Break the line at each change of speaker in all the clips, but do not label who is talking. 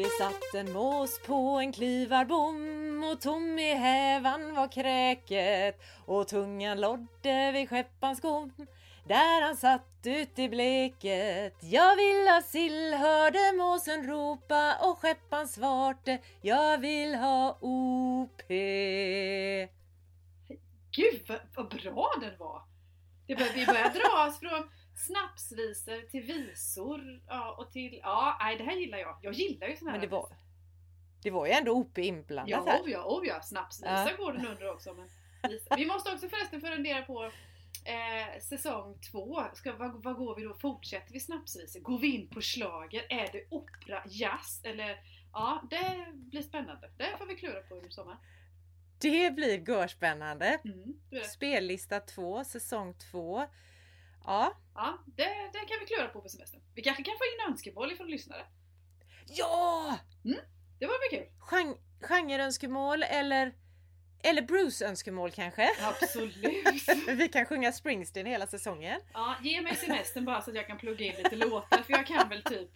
Det satt en mås på en klyvarbom och tom i hävan var kräket och tungan lodde vid skeppans gom där han satt ut i bleket. Jag vill ha sill, hörde måsen ropa och skeppan svarte. Jag vill ha OP.
Gud vad, vad bra den var! Det bör, vi börjar dra oss från snapsvisor till visor ja, och till... Ja, nej, det här gillar jag. Jag gillar ju såna här.
Men det var, det var ju ändå OP inblandat
Ja,
här.
oh ja, oh ja, snapsvisa
Ja.
går den under också. Men vi måste också förresten fundera på eh, säsong två. Ska, vad, vad går vi då? Fortsätter vi snapsvisor? Går vi in på slager? Är det opera, jazz eller? Ja, det blir spännande. Det får vi klura på under sommaren.
Det blir görspännande.
Mm, det det.
Spellista 2, säsong 2. Ja.
Ja, det, det kan vi klura på på semestern. Vi kanske kan få in önskemål ifrån lyssnare.
Ja!
Det vore väl kul?
Gen- Genreönskemål eller, eller Bruce-önskemål kanske?
Absolut!
Vi kan sjunga Springsteen hela säsongen.
Ja, ge mig semestern bara så att jag kan plugga in lite låtar för jag kan väl typ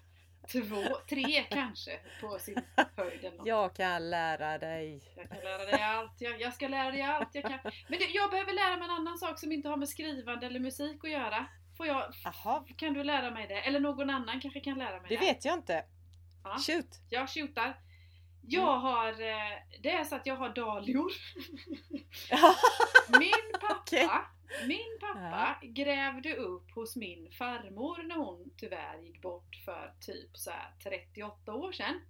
två, tre kanske på sin höjd eller något.
Jag kan lära dig.
Jag kan lära dig allt, jag, jag ska lära dig allt jag kan. Men det, jag behöver lära mig en annan sak som inte har med skrivande eller musik att göra. Får jag,
Jaha,
kan du lära mig det? Eller någon annan kanske kan lära mig
det
det?
vet jag inte.
Ja.
Shoot!
Jag shootar. Jag har, eh, det är så att jag har dahlior. Min pappa,
Okej.
Min pappa grävde upp hos min farmor när hon tyvärr gick bort för typ så här 38 år sedan.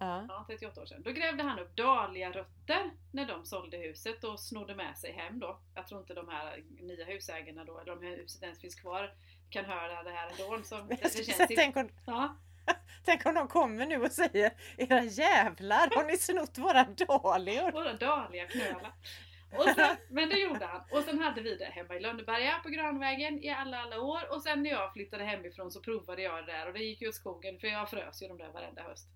Ja.
Ja, 38 år sedan. Då grävde han upp dahliarötter när de sålde huset och snodde med sig hem då. Jag tror inte de här nya husägarna då, eller de här huset ens finns kvar, kan höra det här ändå. Så det, känns
tänk, om,
ja.
tänk om de kommer nu och säger Era jävlar, har ni snott våra dahlior?
Våra dahliaknölar. Och sen, men det gjorde han. Och sen hade vi det hemma i Lönneberga på Granvägen i alla, alla år. Och sen när jag flyttade hemifrån så provade jag det där och det gick ju åt skogen för jag frös ju de där varenda höst.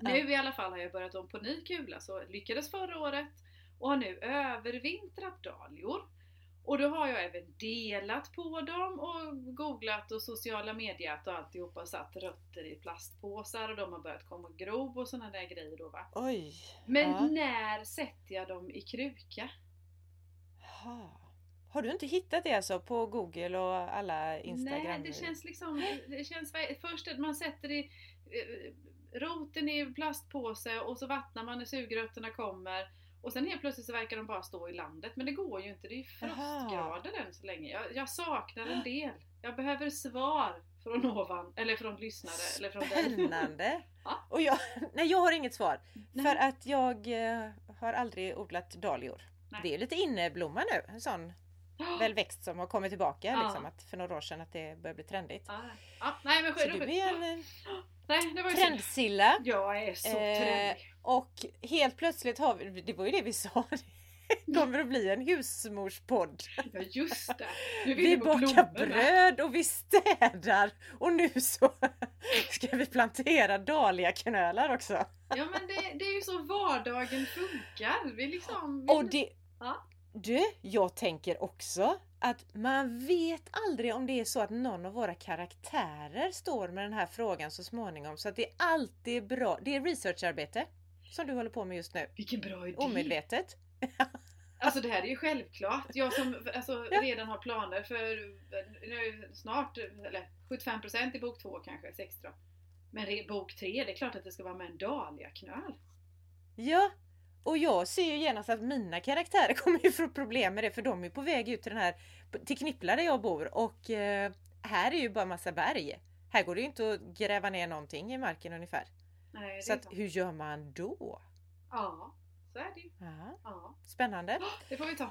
Nu i alla fall har jag börjat om på ny kula så lyckades förra året och har nu övervintrat dahlior. Och då har jag även delat på dem och googlat och sociala mediet och alltihopa och satt rötter i plastpåsar och de har börjat komma och gro och sådana där grejer då va.
Oj!
Men
Ja.
när sätter jag dem i kruka?
Jaha. Har du inte hittat det alltså på Google och alla Instagram?
Nej, det känns liksom... Det känns, först att man sätter i eh, roten i plastpåse och så vattnar man när sugrötterna kommer. Och sen helt plötsligt så verkar de bara stå i landet. Men det går ju inte, det är ju
Aha.
frostgrader än så länge. Jag, jag saknar en del. Jag behöver svar från ovan, eller från lyssnare, eller från.
Spännande!
Ja.
Och jag, nej, jag har inget svar.
Nej.
För att jag eh, har aldrig odlat dahlior.
Nej.
Det är lite inneblomma nu. En sån väl växt som har kommit tillbaka
Ja.
liksom, att för några år sedan att det börjar bli trendigt.
Ja, ja, nej men
Så du är en
Nej, det var
trendsilla.
Jag är så
Eh,
trendig.
Och helt plötsligt har vi, det var ju det vi sa, det kommer att bli en husmorspodd.
Ja just det. Nu
Vi bakar bröd och vi städar och nu så ska vi plantera dahliaknölar också.
Ja men det, det är ju så vardagen funkar. Vi liksom... Vi,
Och det,
Ja.
du, jag tänker också att man vet aldrig om det är så att någon av våra karaktärer står med den här frågan så småningom. Så att det är alltid bra. Det är researcharbete som du håller på med just nu.
Vilken bra idé!
Omedvetet.
Alltså det här är ju självklart. Jag som alltså,
Ja.
redan har planer för nu snart, eller 75% i bok två kanske, 60 då. Men i bok tre, det är klart att det ska vara med en dahliaknöl.
Ja, och jag ser ju genast att mina karaktärer kommer ju få problem med det för de är på väg ut till den här, till Knippla där jag bor och eh, här är ju bara massa berg. Här går det ju inte att gräva ner någonting i marken ungefär.
Nej,
Så att hur gör man då?
Ja, så är det ju.
Ja,
Ja,
spännande.
det får vi ta.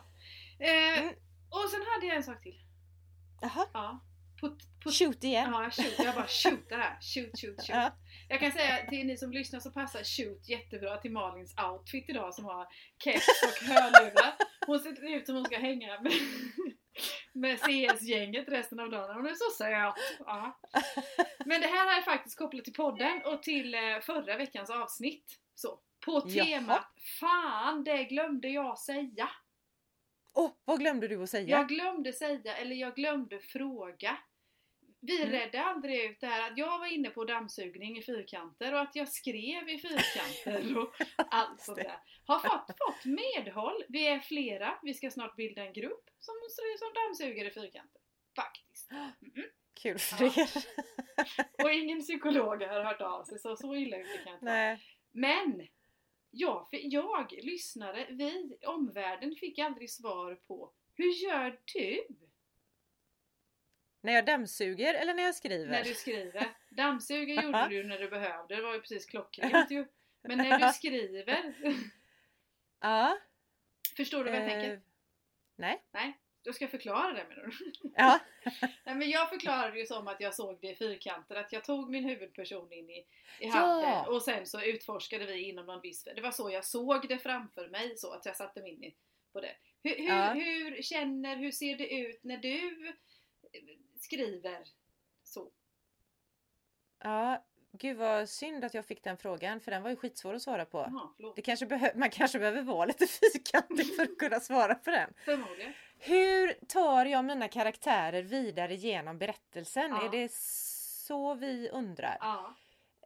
Eh,
Mm.
Och sen hade jag en sak till.
Jaha,
Ja. Put, put,
shoot igen.
Ja, shoot. Jag bara shootar här. Shoot, shoot, shoot.
Ja.
Jag kan säga till ni som lyssnar så passar shoot jättebra till Malins outfit idag som har keps och hörlurar. Hon ser ut som hon ska hänga med, med CS-gänget resten av dagen. Hon är så söt! Ja. Men det här är faktiskt kopplat till podden och till eh, förra veckans avsnitt. Så, på
Jaha.
temat Fan, det glömde jag säga!
Åh, vad glömde du att säga?
Jag glömde säga, eller jag glömde fråga. Vi
Mm.
redde aldrig ut det här att jag var inne på dammsugning i fyrkanter och att jag skrev i fyrkanter och allt sånt där. Har fått, fått medhåll. Vi är flera. Vi ska snart bilda en grupp som, som dammsuger i fyrkanter. Faktiskt. Mm.
Kul för
Ja.
er.
Och ingen psykolog har hört av sig så så illa ut kan inte.
Nej.
Men jag, jag, lyssnare, vi, omvärlden fick aldrig svar på hur gör du
När jag dammsuger eller när jag skriver?
när du skriver? Dammsuga gjorde
Ja.
du när du behövde, det var ju precis klockrent ju. Men när du skriver,
Ja.
förstår du vad jag
eh,
tänker?
Nej.
Nej, då ska jag förklara det menar du?
Ja.
Nej men jag förklarade ju som att jag såg det i fyrkanter, att jag tog min huvudperson in i, i
Ja.
handen och sen så utforskade vi inom någon viss... Det var så jag såg det framför mig, så att jag satte mig in i, på det. Hur, hur,
Ja.
hur känner, hur ser det ut när du skriver så?
ja. Gud vad synd att jag fick den frågan för den var ju skitsvår att svara på.
Förlåt.
Det kanske man kanske behöver vara lite fyrkantig för att kunna svara på den.
Förmodligen.
Hur tar jag mina karaktärer vidare genom berättelsen?
Ja.
Är det så vi undrar?
Ja.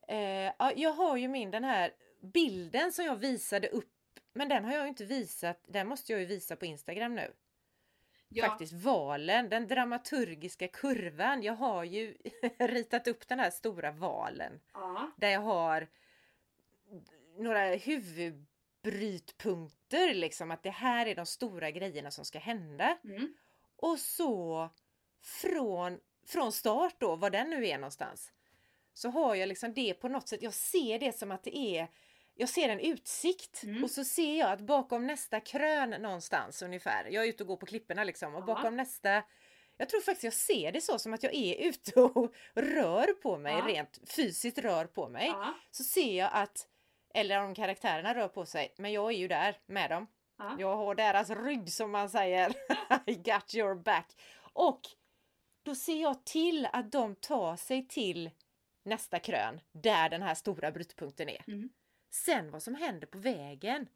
Eh, ja, jag har ju min den här bilden som jag visade upp men den har jag ju inte visat, den måste jag ju visa på Instagram nu.
Ja.
Faktiskt valen, den dramaturgiska kurvan. Jag har ju ritat upp den här stora valen
Ja.
där jag har några huvudbrytpunkter liksom att det här är de stora grejerna som ska hända.
Mm.
Och så från, från start då, var den nu är någonstans, så har jag liksom det på något sätt, jag ser det som att det är jag ser en utsikt
Mm.
och så ser jag att bakom nästa krön någonstans ungefär, jag är ute och går på klipporna liksom och
Ja.
bakom nästa jag tror faktiskt jag ser det så som att jag är ute och rör på mig,
Ja.
rent fysiskt rör på mig.
Ja.
Så ser jag att, eller om karaktärerna rör på sig, men jag är ju där med dem.
Ja.
Jag har deras rygg som man säger. I got your back. Och då ser jag till att de tar sig till nästa krön där den här stora brytpunkten är.
Mm.
Sen vad som händer på vägen,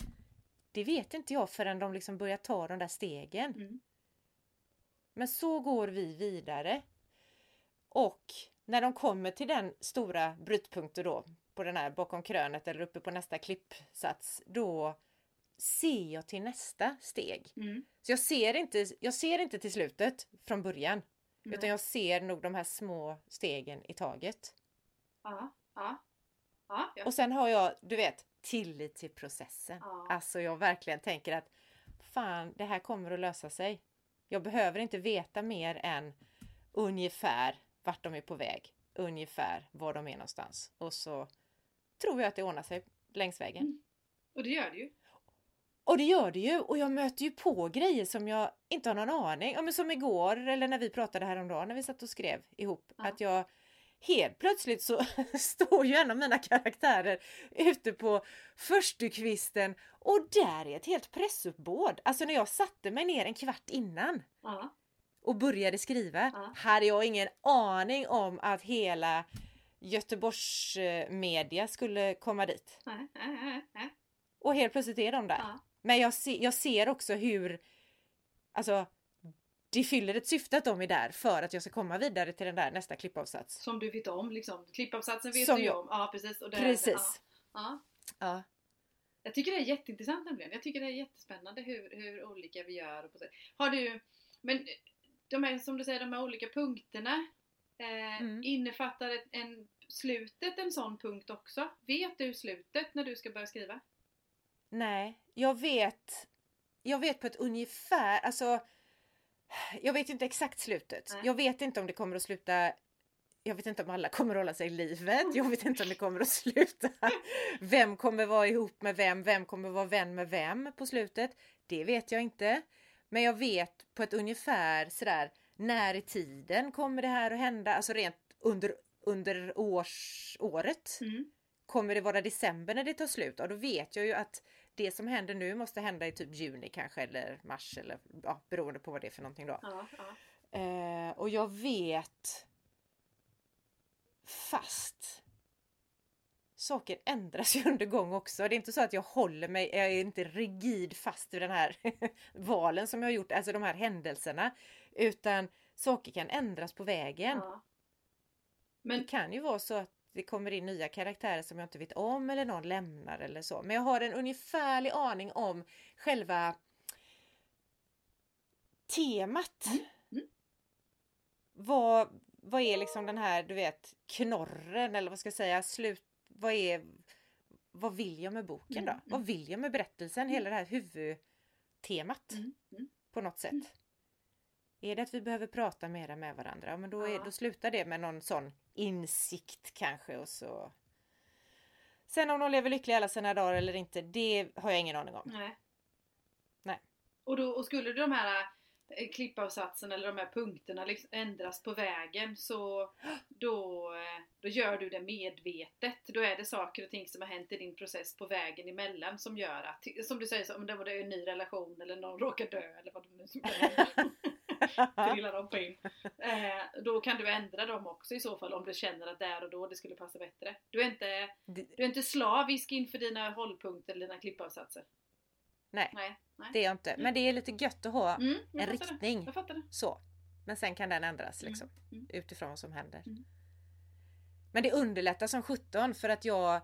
det vet inte jag förrän de liksom börjar ta de där stegen.
Mm.
Men så går vi vidare. Och när de kommer till den stora brytpunkten då, på den här bakom krönet eller uppe på nästa klippsats, då ser jag till nästa steg.
Mm.
Så jag ser inte, jag ser inte till slutet från början,
Nej.
utan jag ser nog de här små stegen i taget.
Ja. Ja. Ja. ja.
Och sen har jag, du vet, tillit till processen.
Ja.
Alltså jag verkligen tänker att fan, det här kommer att lösa sig. Jag behöver inte veta mer än ungefär vart de är på väg, ungefär var de är någonstans. Och så tror jag att det ordnar sig längs vägen.
Mm. Och det gör det ju.
Och det gör det ju och jag möter ju på grejer som jag inte har någon aning Ja men som igår eller när vi pratade häromdagen när vi satt och skrev ihop
Ja.
att jag helt plötsligt så står ju en av mina karaktärer ute på förstukvisten och där är ett helt pressuppbåd. Alltså när jag satte mig ner en kvart innan
Ja.
och började skriva
Ja.
hade jag ingen aning om att hela Göteborgs media skulle komma dit.
Nej.
Och helt plötsligt är de där.
Ja.
Men jag, se, jag ser också hur alltså, det fyller ett syfte att de är där för att jag ska komma vidare till den där nästa klippavsats.
Som du vet om liksom. Klippavsatsen vet
Som
du ju om. Ja precis. Och det,
Precis.
Ja, ja.
Ja.
Jag tycker det är jätteintressant nämligen. Jag tycker det är jättespännande hur, hur olika vi gör. Och på sig. Har du, men de här, som du säger, de här olika punkterna. Eh,
Mm.
Innefattar ett, en, slutet en sån punkt också? Vet du slutet när du ska börja skriva?
Nej, jag vet. Jag vet på ett ungefär, alltså. Jag vet inte exakt slutet.
Nej.
Jag vet inte om det kommer att sluta. Jag vet inte om alla kommer att hålla sig i livet. Jag vet inte om det kommer att sluta. Vem kommer vara ihop med vem? Vem kommer vara vän med vem på slutet? Det vet jag inte. Men jag vet på ett ungefär sådär när i tiden kommer det här att hända? Alltså rent under, under års, året.
Mm.
Kommer det vara december när det tar slut? Ja, då vet jag ju att det som händer nu måste hända i typ juni kanske eller mars eller ja, beroende på vad det är för någonting då.
Ja, ja.
Eh, och jag vet fast saker ändras ju under gång också. Det är inte så att jag håller mig, jag är inte rigid fast vid den här valen som jag har gjort, alltså de här händelserna. Utan saker kan ändras på vägen.
ja. Men
Det kan ju vara så att det kommer in nya karaktärer som jag inte vet om eller någon lämnar eller så. Men jag har en ungefärlig aning om själva temat.
Mm, mm.
Vad, vad är liksom den här, du vet, knorren eller vad ska jag säga, slut, vad är, vad vill jag med boken då?
Mm,
Vad vill jag med berättelsen? Hela det här huvudtemat
mm, mm.
på något sätt. Är det att vi behöver prata mera med varandra? Ja, men då, är,
Ja.
då slutar det med någon sån insikt kanske och så. Sen om de lever lyckliga alla sina dagar eller inte, det har jag ingen aning om.
Nej.
Nej.
Och, då, och skulle de här eh, klippavsatsen eller de här punkterna liksom ändras på vägen så då, eh, då gör du det medvetet. Då är det saker och ting som har hänt i din process på vägen emellan som gör att, som du säger, om det var en ny relation eller någon råkar dö eller vad det nu hända. Trillar de på in. Eh, då kan du ändra dem också i så fall om du känner att där och då det skulle passa bättre. Du är inte, du är inte slavisk inför dina hållpunkter eller dina klippavsatser.
nej,
Nej. nej.
det är jag inte. Men det är lite gött att ha
Mm,
en riktning. Så. Men sen kan den ändras
Mm,
liksom.
mm.
Utifrån vad som händer.
Mm.
Men det underlättar som 17 för att jag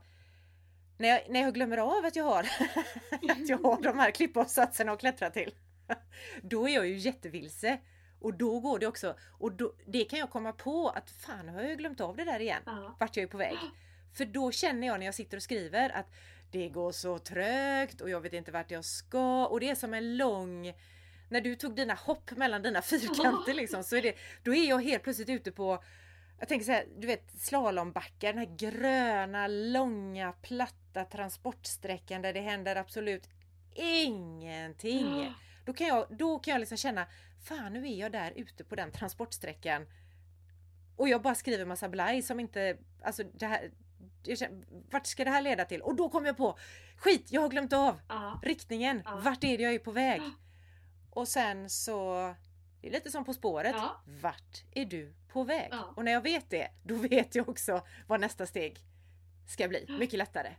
när jag, när jag glömmer av att jag har, att jag har de här klippavsatserna att klättra till. Då är jag ju jättevilse. Och då går det också, och då, det kan jag komma på att fan har jag glömt av det där igen.
Ja.
Vart jag är på väg. För då känner jag när jag sitter och skriver att det går så trögt och jag vet inte vart jag ska och det är som en lång när du tog dina hopp mellan dina fyrkanter liksom så är det, då är jag helt plötsligt ute på jag tänker så här, du vet slalombackar, den här gröna, långa, platta transportsträckan där det händer absolut ingenting. Då kan jag, då kan jag liksom känna, fan nu är jag där ute på den transportsträckan och jag bara skriver massa blaj som inte, alltså det här, känner, vart ska det här leda till? Och då kom jag på, skit jag har glömt av
Ja.
riktningen,
Ja.
vart är det jag är på väg? Och sen så, det är lite som På spåret,
Ja.
vart är du på väg?
Ja.
Och när jag vet det, då vet jag också vad nästa steg ska bli, mycket lättare.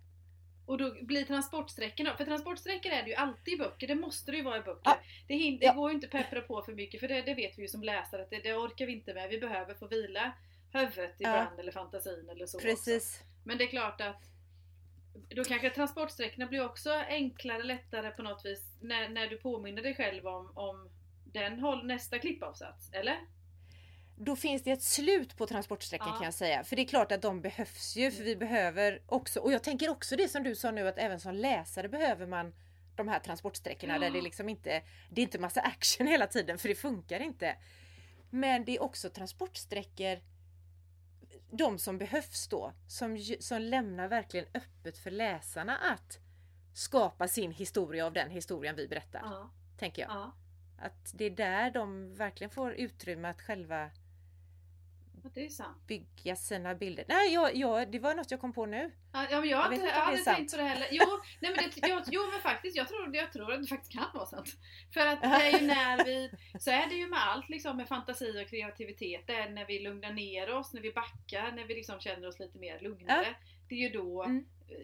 Och då blir transportsträckorna, för transportsträckor är det ju alltid i böcker, det måste det ju vara i böcker.
Ja.
Det, hin- det
Ja.
går ju inte att peppra på för mycket för det, det vet vi ju som läsare att det, det orkar vi inte med. Vi behöver få vila huvudet ibland eller fantasin eller så också.
Precis.
Men det är klart att då kanske transportsträckorna blir också enklare, lättare på något vis när, när du påminner dig själv om, om den håll, nästa klippavsats, eller?
Då finns det ett slut på transportsträckan
Ja.
kan jag säga. För det är klart att de behövs ju, för vi behöver också, och jag tänker också det som du sa nu att även som läsare behöver man de här transportsträckorna där
Ja.
det liksom inte, det är inte massa action hela tiden för det funkar inte. Men det är också transportsträckor de som behövs då, som, som lämnar verkligen öppet för läsarna att skapa sin historia av den historien vi berättar.
Ja.
Tänker jag.
ja.
Att det är där de verkligen får utrymme att själva
det är sant.
bygga sina bilder. Nej, jag, jag, det var något jag kom på nu.
Ja, ja, men jag, har
vet
inte, jag hade tänkt på det heller. Jo, nej, men det, jag, jo men faktiskt, jag tror, jag tror att det faktiskt kan vara sant. För att det är ju när vi, så är det ju med allt liksom med fantasi och kreativitet. Det är när vi lugnar ner oss, när vi backar, när vi liksom känner oss lite mer lugnare. Det är ju då
Mm.
eh,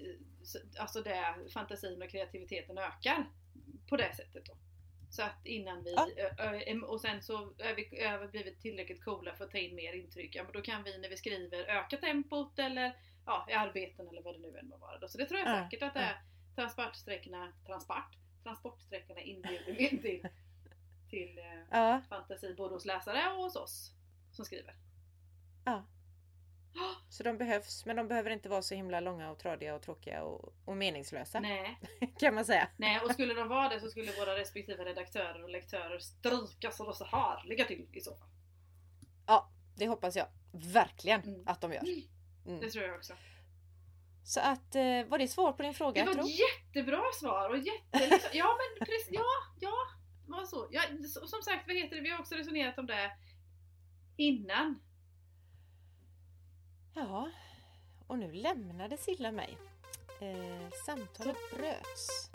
så- alltså det, fantasin och kreativiteten ökar. På det sättet då. Så att innan vi,
Ja.
och sen så är vi, blivit tillräckligt coola för att ta in mer intryck. Ja, men då kan vi när vi skriver öka tempot eller ja, i arbeten eller vad det nu än må vara. Då. Så det tror jag
Ja,
säkert att det är transportsträckorna, transport, transportsträckorna inbjuder in till, till eh,
Ja,
fantasi både hos läsare och hos oss som skriver.
ja. Så de behövs, men de behöver inte vara så himla långa och tradiga och tråkiga och, och meningslösa.
Nej,
Kan man säga.
nej, och skulle de vara det så skulle våra respektive redaktörer och lektörer stryka så så härliga till i så fall.
Ja, det hoppas jag verkligen
Mm.
att de gör.
Det
Mm.
tror jag också.
Så att, eh, var det svar på din fråga?
Det var ett jättebra svar och jätte... Ja men precis, ja, ja, var så. Ja, som sagt, vad heter det? Vi har också resonerat om det innan.
Ja, och nu lämnade Silla mig. Eh, samtalet bröts.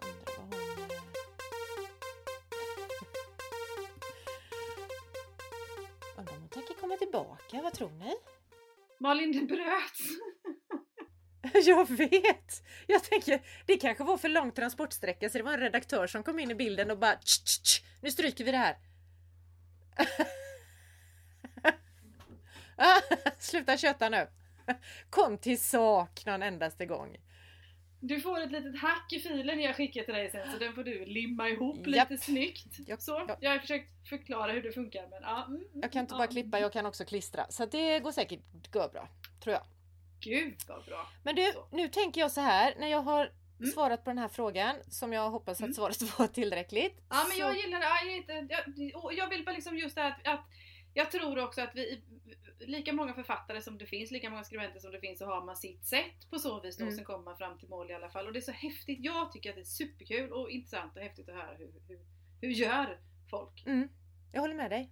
Jag Undrar vad hon... Eh... Undrar om hon tänker komma tillbaka, vad tror ni?
Malin, det bröts.
Jag vet! Jag tänker, det kanske var för lång transportsträcka så det var en redaktör som kom in i bilden och bara tsch, tsch, tsch, Nu stryker vi det här. Sluta köta nu! Kom till sak någon endaste gång.
Du får ett litet hack i filen jag skickar till dig sen så den får du limma ihop
Japp.
lite snyggt.
Japp,
Så, jag har försökt förklara hur det funkar men ja. Mm,
Jag kan inte
ja.
bara klippa, jag kan också klistra. Så det går säkert gå bra, tror jag.
Gud vad bra.
Men du,
Så.
nu tänker jag så här när jag har
Mm.
svarat på den här frågan som jag hoppas
Mm.
att svaret var tillräckligt.
Ja men
så-
jag gillar det. Ja, jag, jag vill bara liksom just det här att, att jag tror också att vi, lika många författare som det finns, lika många skribenter som det finns så har man sitt sätt på så vis då,
Mm.
sen kommer man fram till mål i alla fall. Och det är så häftigt, jag tycker att det är superkul och intressant och häftigt att höra hur, hur, hur gör folk?
Mm, jag håller med dig.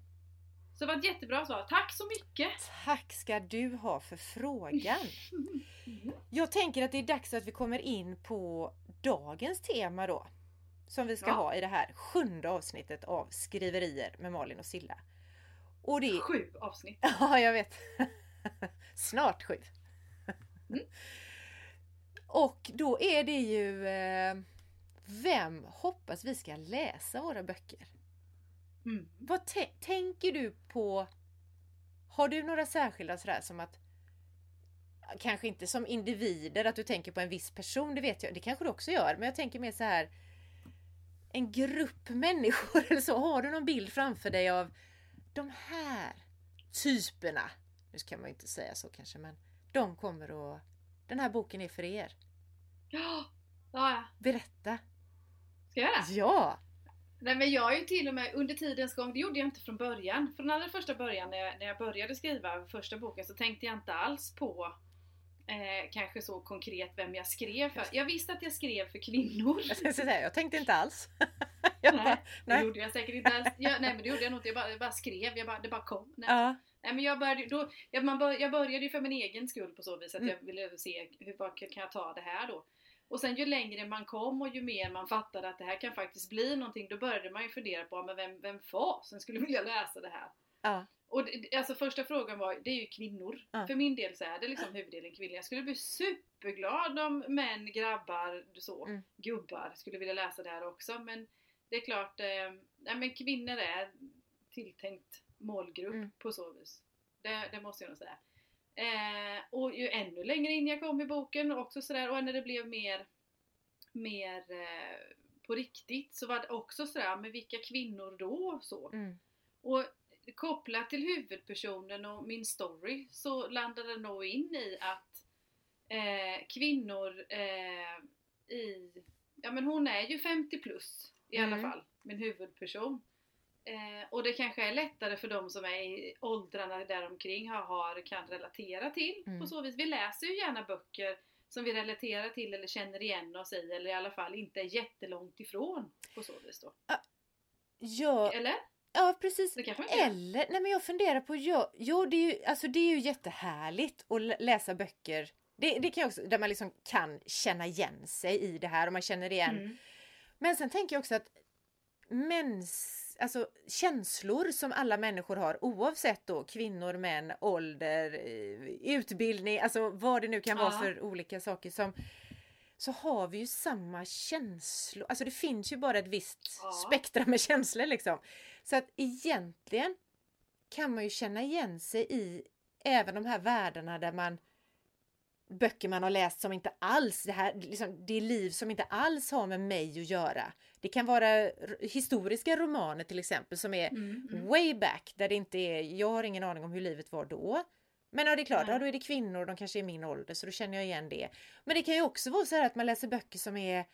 Så det var ett jättebra svar, tack så mycket!
Tack ska du ha för frågan. Jag tänker att det är dags att vi kommer in på dagens tema då. Som vi ska
Ja.
ha i det här sjunde avsnittet av Skriverier med Malin och Silla. Och det.
Sju avsnitt.
Ja, jag vet. Snart sju.
Mm.
Och då är det ju... Eh, vem hoppas vi ska läsa våra böcker?
Mm.
Vad tä- tänker du på? Har du några särskilda sådär som att Kanske inte som individer, att du tänker på en viss person, det vet jag. Det kanske du också gör. Men jag tänker mer så här En grupp människor eller så. Har du någon bild framför dig av de här typerna? Nu kan man ju inte säga så kanske men de kommer att Den här boken är för er.
Ja, ja,
Berätta!
ska jag göra det?
Ja!
Nej men jag är ju till och med under tidens gång, det gjorde jag inte från början. Från allra första början när jag, när jag började skriva första boken så tänkte jag inte alls på eh, kanske så konkret vem jag skrev för. Jag visste att jag skrev för kvinnor.
Jag, tänkte säga, jag tänkte inte alls. jag
Nej,
bara,
det
nej.
gjorde jag säkert inte alls. Jag, nej men det gjorde jag nog inte, jag bara, jag bara skrev, jag bara, det bara kom. Nej.
Ja.
Nej men jag började, då, jag, man bör, jag började ju för min egen skull på så vis att
Mm.
jag ville se hur vad kan jag ta det här då. Och sen ju längre man kom och ju mer man fattade att det här kan faktiskt bli någonting, då började man ju fundera på men vem, vem fasen skulle vilja läsa det här?
Ja.
Och det, alltså första frågan var, det är ju kvinnor.
Ja.
För min del så är det liksom huvuddelen kvinnor. Jag skulle bli superglad om män, grabbar, så,
Mm.
gubbar skulle vilja läsa det här också. Men det är klart, eh, nej, men kvinnor är tilltänkt målgrupp
Mm.
på så vis. Det, det måste jag nog säga. Eh, och ju ännu längre in jag kom i boken och också sådär, och när det blev mer, mer eh, på riktigt så var det också sådär, men vilka kvinnor då? Så.
Mm.
Och kopplat till huvudpersonen och min story så landade det nog in i att eh, kvinnor eh, i, ja men hon är ju 50 plus i alla
Mm.
fall, min huvudperson. Eh, och det kanske är lättare för de som är i åldrarna däromkring har, har, kan relatera till.
Mm.
På så vis, vi läser ju gärna böcker som vi relaterar till eller känner igen oss i eller i alla fall inte är jättelångt ifrån på så vis då.
Ja,
Eller?
Ja, precis. Eller, nej men jag funderar på, ja, jo det är ju, alltså det är ju jättehärligt att lä- läsa böcker. Det, det kan jag också, där man liksom kan känna igen sig i det här och man känner igen.
Mm.
Men sen tänker jag också att mäns, alltså känslor som alla människor har oavsett då kvinnor, män, ålder, eh, utbildning, alltså vad det nu kan vara
Ja.
för olika saker som så har vi ju samma känslor. Alltså det finns ju bara ett visst
Ja.
spektra med känslor liksom. Så att egentligen kan man ju känna igen sig i även de här världarna där man böcker man har läst som inte alls, det här liksom, det är liv som inte alls har med mig att göra. Det kan vara historiska romaner till exempel som är
Mm, mm.
way back där det inte är, jag har ingen aning om hur livet var då. Men ja, det är klart, ja, då är det kvinnor, de kanske är min ålder så då känner jag igen det. Men det kan ju också vara så här att man läser böcker som är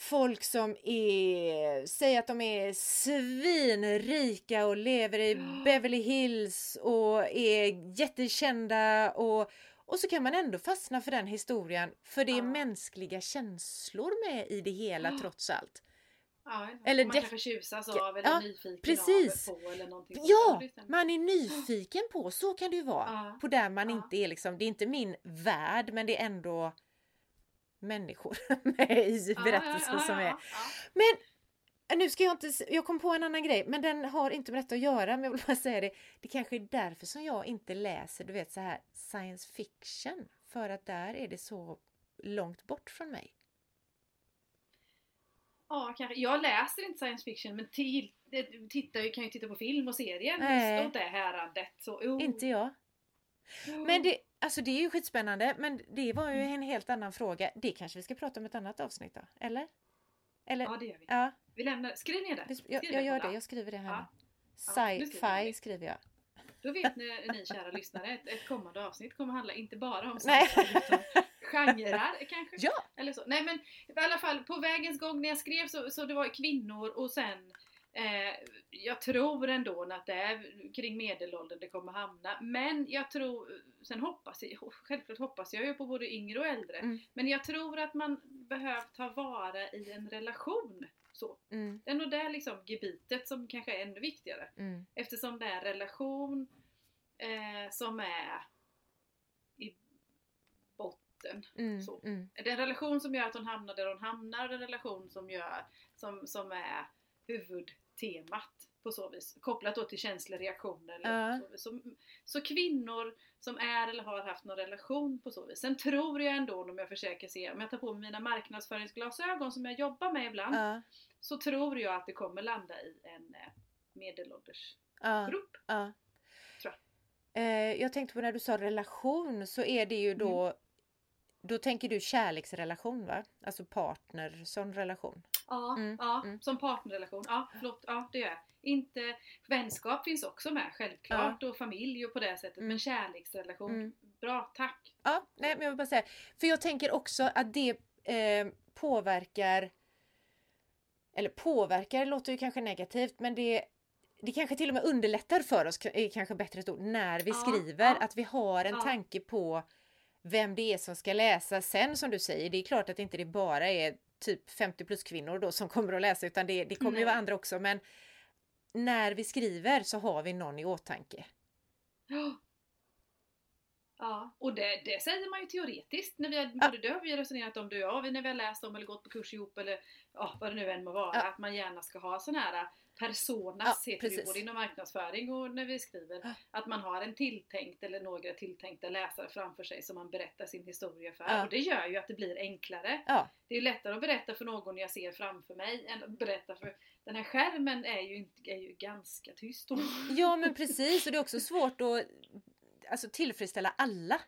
folk som är, säger att de är svinrika och lever i. Beverly Hills och är jättekända och, och så kan man ändå fastna för den historien för det är
Ja.
mänskliga känslor med i det hela trots allt.
Ja,
Eller
man
det-
kanske tjusas av eller
Ja,
nyfiken
precis.
av på eller någonting.
Ja, man är nyfiken på, så kan det ju vara.
Ja.
På där man inte är liksom, det är inte min värld men det är ändå människor med i berättelsen som är. Men äh, nu ska jag inte, jag kom på en annan grej men den har inte med detta att göra men jag vill bara säga det. Det kanske är därför som jag inte läser du vet så här science fiction. För att där är det så långt bort från mig.
Ja, kanske. Jag läser inte science fiction men till, tittar, ju- kan ju titta på film och serier.
Nej.
Just åt det härandet. Så, oh.
Inte jag.
Oh.
Men det, alltså det är ju skitspännande men det var ju en helt annan fråga. Det kanske vi ska prata om ett annat avsnitt då? Eller? Eller?
Ja, det gör vi.
Ja,
Vi lämnar, skriv ner det.
jag,
Skriv
jag gör
Paula.
det. Jag skriver det här.
Ja.
nu.
Ja, skriver
Sci-fi jag.
Då vet ni, ni kära lyssnare, ett, ett kommande avsnitt kommer handla inte bara om sci-fi utan genrer kanske.
Ja!
Eller så. Nej men i alla fall på vägens gång när jag skrev så, så det var kvinnor och sen eh, jag tror ändå att det är kring medelåldern det kommer hamna. Men jag tror, sen hoppas jag, självklart hoppas jag ju på både yngre och äldre.
Mm.
Men jag tror att man behöver ta vara i en relation. Så.
Mm,
Det är nog det liksom gebitet som kanske är ännu viktigare.
mm,
Eftersom det är en relation eh, som är i botten.
mm,
Så.
mm,
Det är en relation som gör att hon hamnar där hon hamnar och en relation som, gör, som, som är huvudtemat på så vis. Kopplat då till känsliga reaktioner. Eller så. Så, så kvinnor som är eller har haft någon relation på så vis. Sen tror jag ändå om jag försöker se, om jag tar på mig mina marknadsföringsglasögon som jag jobbar med ibland.
ja,
Så tror jag att det kommer landa i en eh, medelålders
ja,
grupp. Tror
Eh, jag tänkte på när du sa relation så är det ju då
Mm.
Då tänker du kärleksrelation va? Alltså partner, sån relation.
Ja,
Mm,
ja
mm.
som partnerrelation. Ja, förlåt. Ja, det gör jag. Inte, vänskap finns också med självklart och familj och på det sättet.
Mm.
Men kärleksrelation,
Mm.
bra, tack.
Ja, nej men jag vill bara säga. För jag tänker också att det eh, påverkar eller påverkar låter ju kanske negativt men det det kanske till och med underlättar för oss, är kanske bättre ett ord, när vi
Ja,
skriver.
ja.
Att vi har en
Ja.
tanke på vem det är som ska läsa. Sen som du säger, det är klart att inte det bara är typ 50 plus kvinnor då som kommer att läsa utan det, det kommer ju
Nej.
vara andra också. Men när vi skriver så har vi någon i åtanke.
Ja. Ja, och det, det säger man ju teoretiskt. När vi har, både det har vi resonerat om du och jag, när vi har läst om eller gått på kurs ihop eller ja, vad det nu än må vara.
Ja.
Att man gärna ska ha sån här personas,
Ja,
heter det
precis.
både inom marknadsföring och när vi skriver.
Ja.
Att man har en tilltänkt eller några tilltänkta läsare framför sig som man berättar sin historia för.
Ja.
Och det gör ju att det blir enklare. Det är lättare att berätta för någon jag ser framför mig än att berätta för den här skärmen är ju, inte, är ju ganska tyst.
Ja men precis och det är också svårt att alltså, tillfredsställa alla.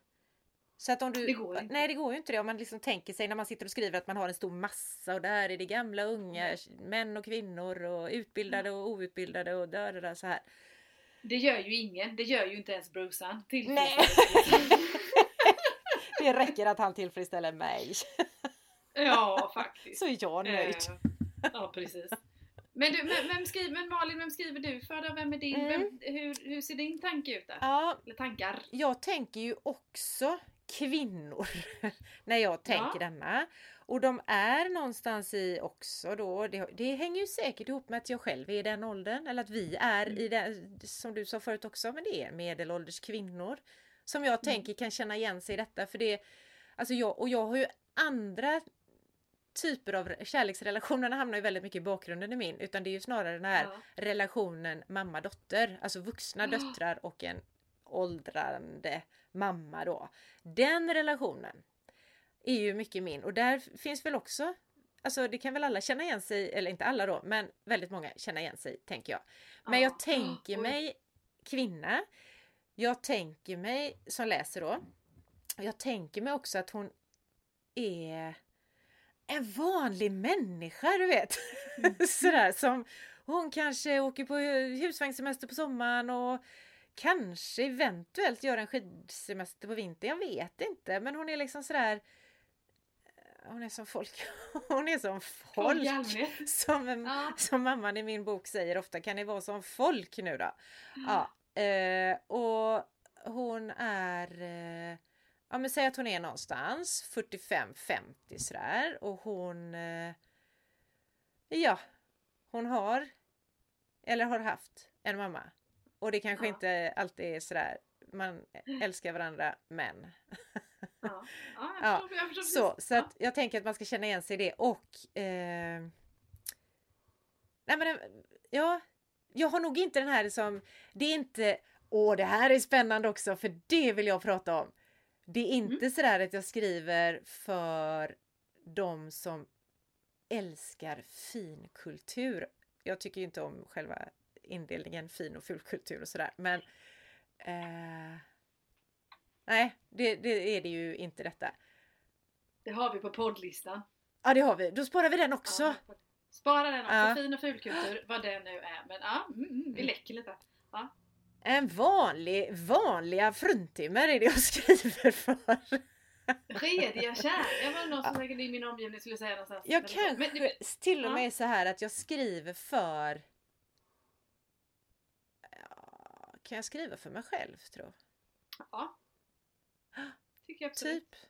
Så att om du,
Det går inte.
Nej det går ju inte det om man liksom tänker sig när man sitter och skriver att man har en stor massa och där är det gamla unga, män och kvinnor och utbildade och outbildade och där, där, där så här.
Det gör ju ingen, det gör ju inte ens Brucean. Till
Nej. Det räcker att han tillfredsställer mig.
Ja, faktiskt.
Så är jag nöjd.
Eh, Ja, precis. Men, du, men, vem skriver, men Malin, vem skriver du för då? Vem är din?
Mm.
Vem, hur, hur ser din tanke ut där?
Ja,
Eller tankar?
jag tänker ju också kvinnor när jag tänker
Ja.
denna. Och de är någonstans i också då, det, det hänger ju säkert ihop med att jag själv är i den åldern, eller att vi är
Mm.
i den, som du sa förut också, men det är medelålders kvinnor. Som jag
Mm.
tänker kan känna igen sig i detta, för det, alltså jag, och jag har ju andra typer av kärleksrelationerna hamnar ju väldigt mycket i bakgrunden i min, utan det är ju snarare den här
Ja.
relationen mamma-dotter, alltså vuxna
Ja.
döttrar och en åldrande mamma då. Den relationen är ju mycket min och där finns väl också Alltså det kan väl alla känna igen sig, eller inte alla då, men väldigt många känna igen sig tänker jag. Men
Ja.
jag tänker mig kvinna. Jag tänker mig, som läser då, jag tänker mig också att hon är en vanlig människa, du vet.
Mm.
Sådär som hon kanske åker på husvagnssemester på sommaren och kanske eventuellt gör en skidsemester på vintern. Jag vet inte, men hon är liksom sådär hon är som folk. Hon är som
Folk.
Som, en,
Ja.
som mamman i min bok säger ofta, kan ni vara som folk nu då? Ja, eh, och hon är, eh, ja men säg att hon är någonstans 45-50 sådär och hon, eh, ja, hon har, eller har haft en mamma. Och det kanske
Ja.
inte alltid är sådär, man älskar varandra men.
Ja. Ja,
Ja,
jag förstår, jag förstår
Så, så att jag tänker att man ska känna igen sig i det och eh, Nej men ja, jag har nog inte den här som, det är inte, åh det här är spännande också för det vill jag prata om. Det är inte sådär att jag skriver för de som älskar finkultur. Jag tycker inte om själva indelningen fin och fulkultur och sådär men eh, Nej, det, det, är det ju inte detta.
Det har vi på poddlistan.
Ja det har vi, då sparar vi den också.
Ja, Spara den också, ja. fin och fulkultur, vad den nu är. Men ja, mm, mm, vi mm. läcker lite. Ja.
En vanlig, vanliga fruntimmer är det jag skriver för.
Rediga kärringar var det någon som säkert i min omgivning skulle säga någonstans.
Jag kanske men, till och med ja. så här att jag skriver för... Ja, kan jag skriva för mig själv tror
Ja. Tycker jag absolut. Typ.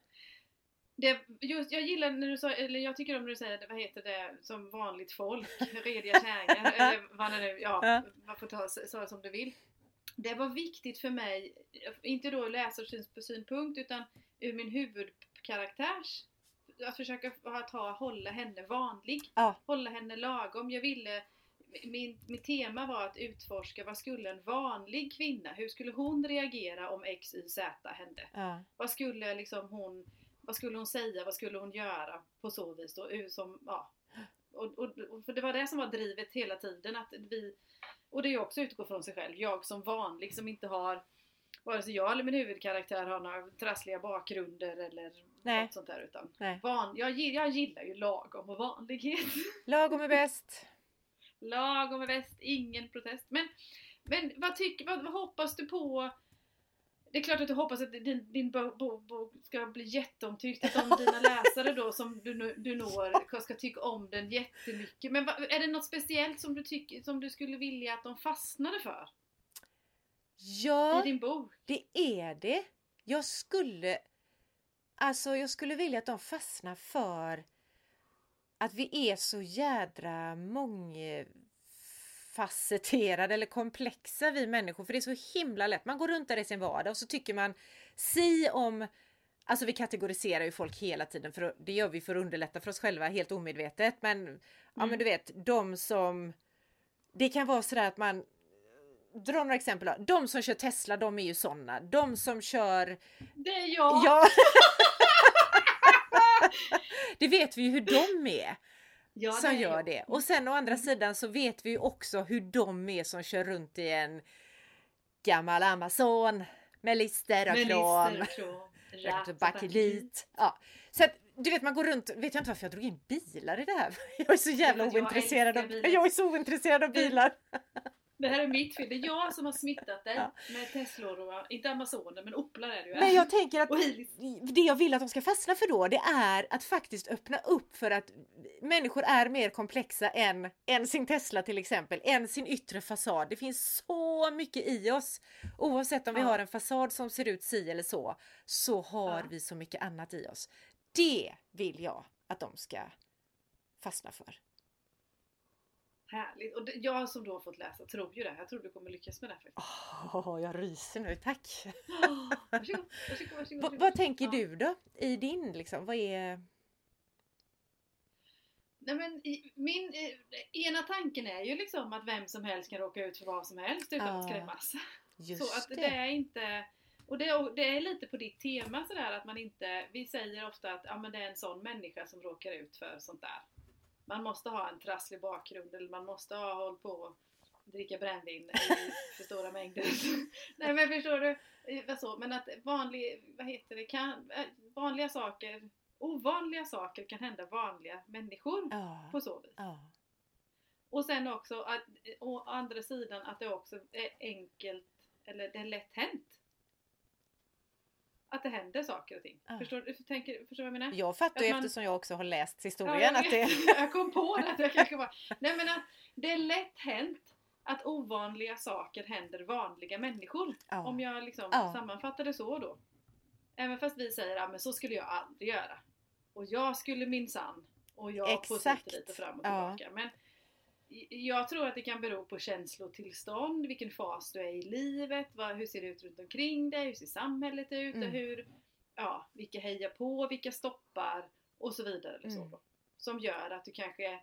Det, just, jag gillar när du sa, eller jag tycker om när du säger, vad heter det, som vanligt folk, rediga kärringar, eller vad det nu, ja, ja. man får ta så som du vill. Det var viktigt för mig, inte då läsarsynpunkt utan ur min huvudkaraktärs att försöka ta, hålla henne vanlig. Ja. Hålla henne lagom. Jag ville min, mitt tema var att utforska vad skulle en vanlig kvinna, hur skulle hon reagera om X, Y, Z hände? Ja. Vad skulle liksom hon vad skulle hon säga, vad skulle hon göra på så vis då? Som, ja. och, och, och, för det var det som var drivet hela tiden att vi och det är också utgå från sig själv. Jag som vanlig som inte har vare sig jag eller min huvudkaraktär har några trassliga bakgrunder eller Nej. något sånt där. Utan Nej. Van, jag, jag gillar ju lagom och vanlighet.
Lagom är bäst.
Lagom är bäst, ingen protest. Men, men vad, tycker, vad, vad hoppas du på det är klart att du hoppas att din, din bok bo, bo ska bli jätteomtyckt, att de dina läsare då som du, du når ska tycka om den jättemycket. Men va, är det något speciellt som du, tycker, som du skulle vilja att de fastnade för?
Ja,
I din bok?
det är det. Jag skulle Alltså jag skulle vilja att de fastnar för att vi är så jädra många facetterade eller komplexa vi människor för det är så himla lätt. Man går runt där i sin vardag och så tycker man si om Alltså vi kategoriserar ju folk hela tiden för det gör vi för att underlätta för oss själva helt omedvetet men mm. ja men mm. du vet de som Det kan vara sådär att man Dra några exempel då. De som kör Tesla de är ju sådana. De som kör
Det är jag!
Ja. det vet vi ju hur de är ja, som gör jag. det. Och sen å andra sidan så vet vi ju också hur de är som kör runt i en gammal Amazon med lister och krom. Bakelit. Ja. Så att, du vet man går runt, vet jag inte varför jag drog in bilar i det här. Jag är så jävla ointresserad av, jag är så ointresserad av bilar.
Det här är mitt fel. Det är jag som har smittat dig ja. med och, inte Amazoner, men Oplar är det ju.
Men jag tänker att det jag vill att de ska fastna för då, det är att faktiskt öppna upp för att människor är mer komplexa än, än sin Tesla till exempel, än sin yttre fasad. Det finns så mycket i oss. Oavsett om vi har en fasad som ser ut si eller så, så har ja. vi så mycket annat i oss. Det vill jag att de ska fastna för.
Härligt! Och jag som då har fått läsa tror ju det. Jag tror du kommer lyckas med det.
Åh, oh, jag ryser nu, tack!
Oh, varsågod, varsågod, varsågod,
vad, vad tänker du då? I din liksom, vad är...
Nej men min ena tanken är ju liksom att vem som helst kan råka ut för vad som helst utan ja, att skrämmas. så att det. det är inte... Och det, det, är lite på ditt tema sådär att man inte... Vi säger ofta att ja, men det är en sån människa som råkar ut för sånt där man måste ha en trasslig bakgrund eller man måste ha hållit på att dricka brännvin i för stora mängder. Nej men förstår du? Eh, så? Men att vanlig, vad heter det, kan, eh, vanliga saker, ovanliga saker kan hända vanliga människor ja. på så vis. Ja. Och sen också att, å andra sidan att det också är enkelt, eller det är lätt hänt att det händer saker och ting. Ah. Förstår, du tänker, förstår vad jag menar?
Jag fattar ju man, eftersom jag också har läst historien
ja,
att det...
jag kom på det att jag kanske bara... Nej men att det är lätt hänt att ovanliga saker händer vanliga människor. Ah. Om jag liksom ah. sammanfattar det så då. Även fast vi säger att ah, så skulle jag aldrig göra. Och jag skulle minsann. Och jag Exakt. lite fram och tillbaka. Men jag tror att det kan bero på känslotillstånd, vilken fas du är i livet, vad, hur ser det ut runt omkring dig, hur ser samhället ut, mm. och hur, ja, vilka hejar på, vilka stoppar och så vidare. Mm. Som gör att du kanske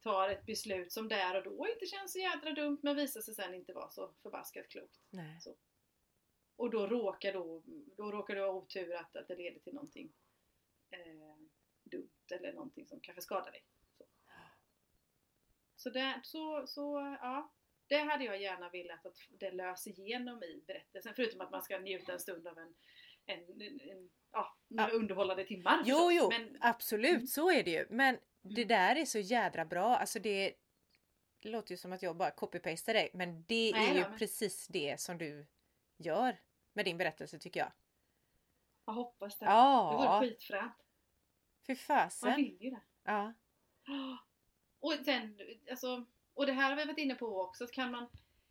tar ett beslut som där och då inte känns så jädra dumt men visar sig sen inte vara så förbaskat klokt. Så. Och då råkar, då, då råkar du ha otur att, att det leder till någonting eh, dumt eller någonting som kanske skadar dig. Så, det, så, så ja, det hade jag gärna velat att det löser igenom i berättelsen. Förutom att man ska njuta en stund av en, en, en, en ja, några
Ja.
underhållande timmar.
Jo,
förstås.
jo,
Men,
absolut
Mm.
så är det ju. Men det
Mm.
där är så jädra bra. Alltså det, det låter ju som att jag bara copy-pastar dig. Men det
Nej
är ju
men-
precis det som du gör med din berättelse tycker jag.
jag hoppas det.
Ja.
Det vore skitfränt.
Fy
Man
fasen.
vill ju det.
Ja.
Och sen, alltså, och det här har vi varit inne på också, kan man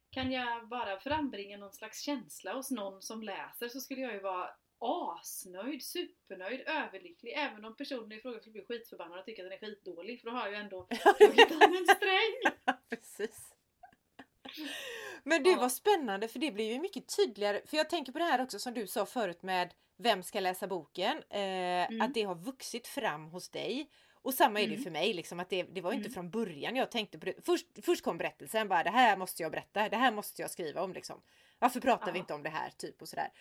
kan jag bara frambringa någon slags känsla hos någon som läser så skulle jag ju vara asnöjd, supernöjd, överlycklig även om personen i fråga skulle bli skitförbannad och tycka att den är skitdålig för då har jag ju ändå tagit an en sträng.
Precis. Men det
Ja.
var spännande för det blir ju mycket tydligare. För jag tänker på det här också som du sa förut med Vem ska läsa boken? Eh, Att det har vuxit fram hos dig. Och samma är det
Mm.
för mig, liksom, att det, det var inte
Mm.
från början jag tänkte på det. Först, först kom berättelsen, bara det här måste jag berätta, det här måste jag skriva om. Liksom. Varför pratar vi
Ja.
inte om det här? Typ och sådär.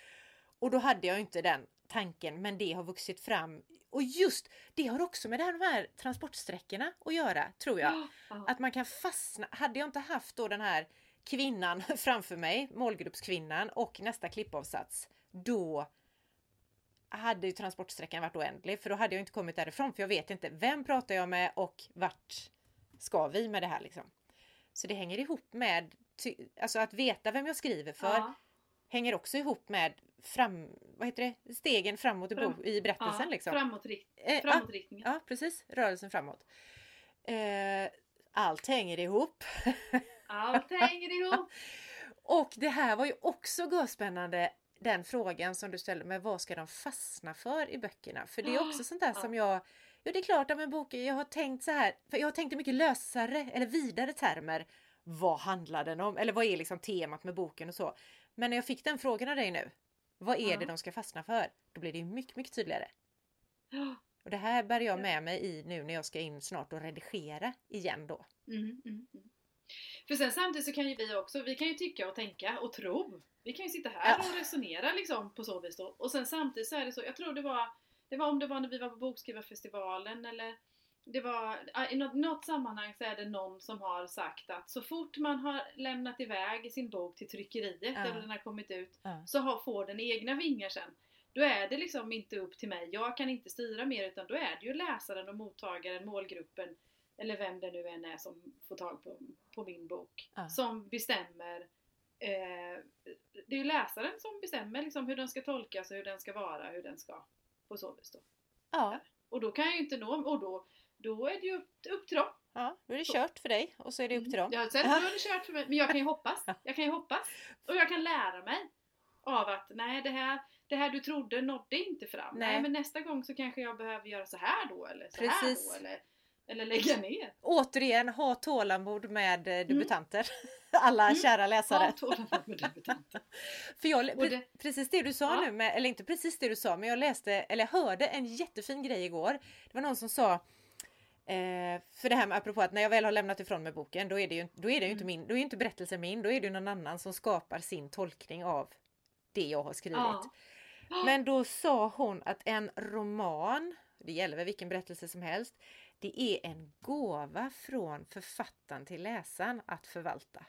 Och då hade jag inte den tanken, men det har vuxit fram. Och just det har också med de här transportsträckorna att göra, tror jag.
Ja.
Att man kan fastna. Hade jag inte haft då den här kvinnan framför mig, målgruppskvinnan och nästa klippavsats, då hade ju transportsträckan varit oändlig för då hade jag inte kommit därifrån för jag vet inte vem pratar jag med och vart ska vi med det här liksom. Så det hänger ihop med, alltså att veta vem jag skriver för
Ja.
hänger också ihop med fram, vad heter det, stegen framåt i,
Fram-
i berättelsen
Ja,
liksom.
framåtrikt,
Eh, ja,
framåtriktningen.
ja, precis, rörelsen framåt. Eh, allt hänger ihop.
Allt hänger ihop.
Och det här var ju också spännande den frågan som du ställde med vad ska de fastna för i böckerna? För det är också sånt där
Ja.
som jag Jo det är klart att med boken, jag har tänkt så här, för jag har tänkt i mycket lösare eller vidare termer. Vad handlar den om? Eller vad är liksom temat med boken och så. Men när jag fick den frågan av dig nu, vad är
Ja.
det de ska fastna för? Då blir det mycket, mycket tydligare.
Ja.
Och det här bär jag
Ja.
med mig i nu när jag ska in snart och redigera igen då.
Mm, mm, mm. För sen samtidigt så kan ju vi också, vi kan ju tycka och tänka och tro. Vi kan ju sitta här och resonera liksom på så vis då. Och sen samtidigt så är det så, jag tror det var, det var om det var när vi var på Bokskrivarfestivalen eller det var, i något, något sammanhang så är det någon som har sagt att så fort man har lämnat iväg sin bok till tryckeriet eller den har kommit ut så har, får den egna vingar sen. Då är det liksom inte upp till mig, jag kan inte styra mer utan då är det ju läsaren och mottagaren, målgruppen eller vem det nu än är som får tag på, på min bok
Ja.
som bestämmer eh, Det är ju läsaren som bestämmer liksom hur den ska tolkas och hur den ska vara, hur den ska på så vis då.
Ja,
Och då kan jag ju inte nå, och då, då är det ju upp, upp till dem.
ja, då är det kört för dig och så är det upp till dem.
Ja, sen då är det kört för mig. Men jag kan ju hoppas. Jag kan ju hoppas. Och jag kan lära mig av att nej det här, det här du trodde nådde inte fram. Nej.
Nej.
men nästa gång så kanske jag behöver göra så här då eller så
Precis.
här då eller, eller lägga ner.
Återigen, ha tålamod med eh, debutanter. Alla
Mm.
kära läsare.
Ha tålamod med debutanter.
För jag, pre-
det-
precis det du sa
Ja.
nu, med, eller inte precis det du sa, men jag läste, eller hörde en jättefin grej igår. Det var någon som sa, eh, för det här med apropå att när jag väl har lämnat ifrån mig boken, då är det ju, då är det ju inte
Mm.
min, då är ju inte berättelsen min, då är det någon annan som skapar sin tolkning av det jag har skrivit.
Ja.
Men då sa hon att en roman, det gäller väl vilken berättelse som helst, det är en gåva från författaren till läsaren att förvalta.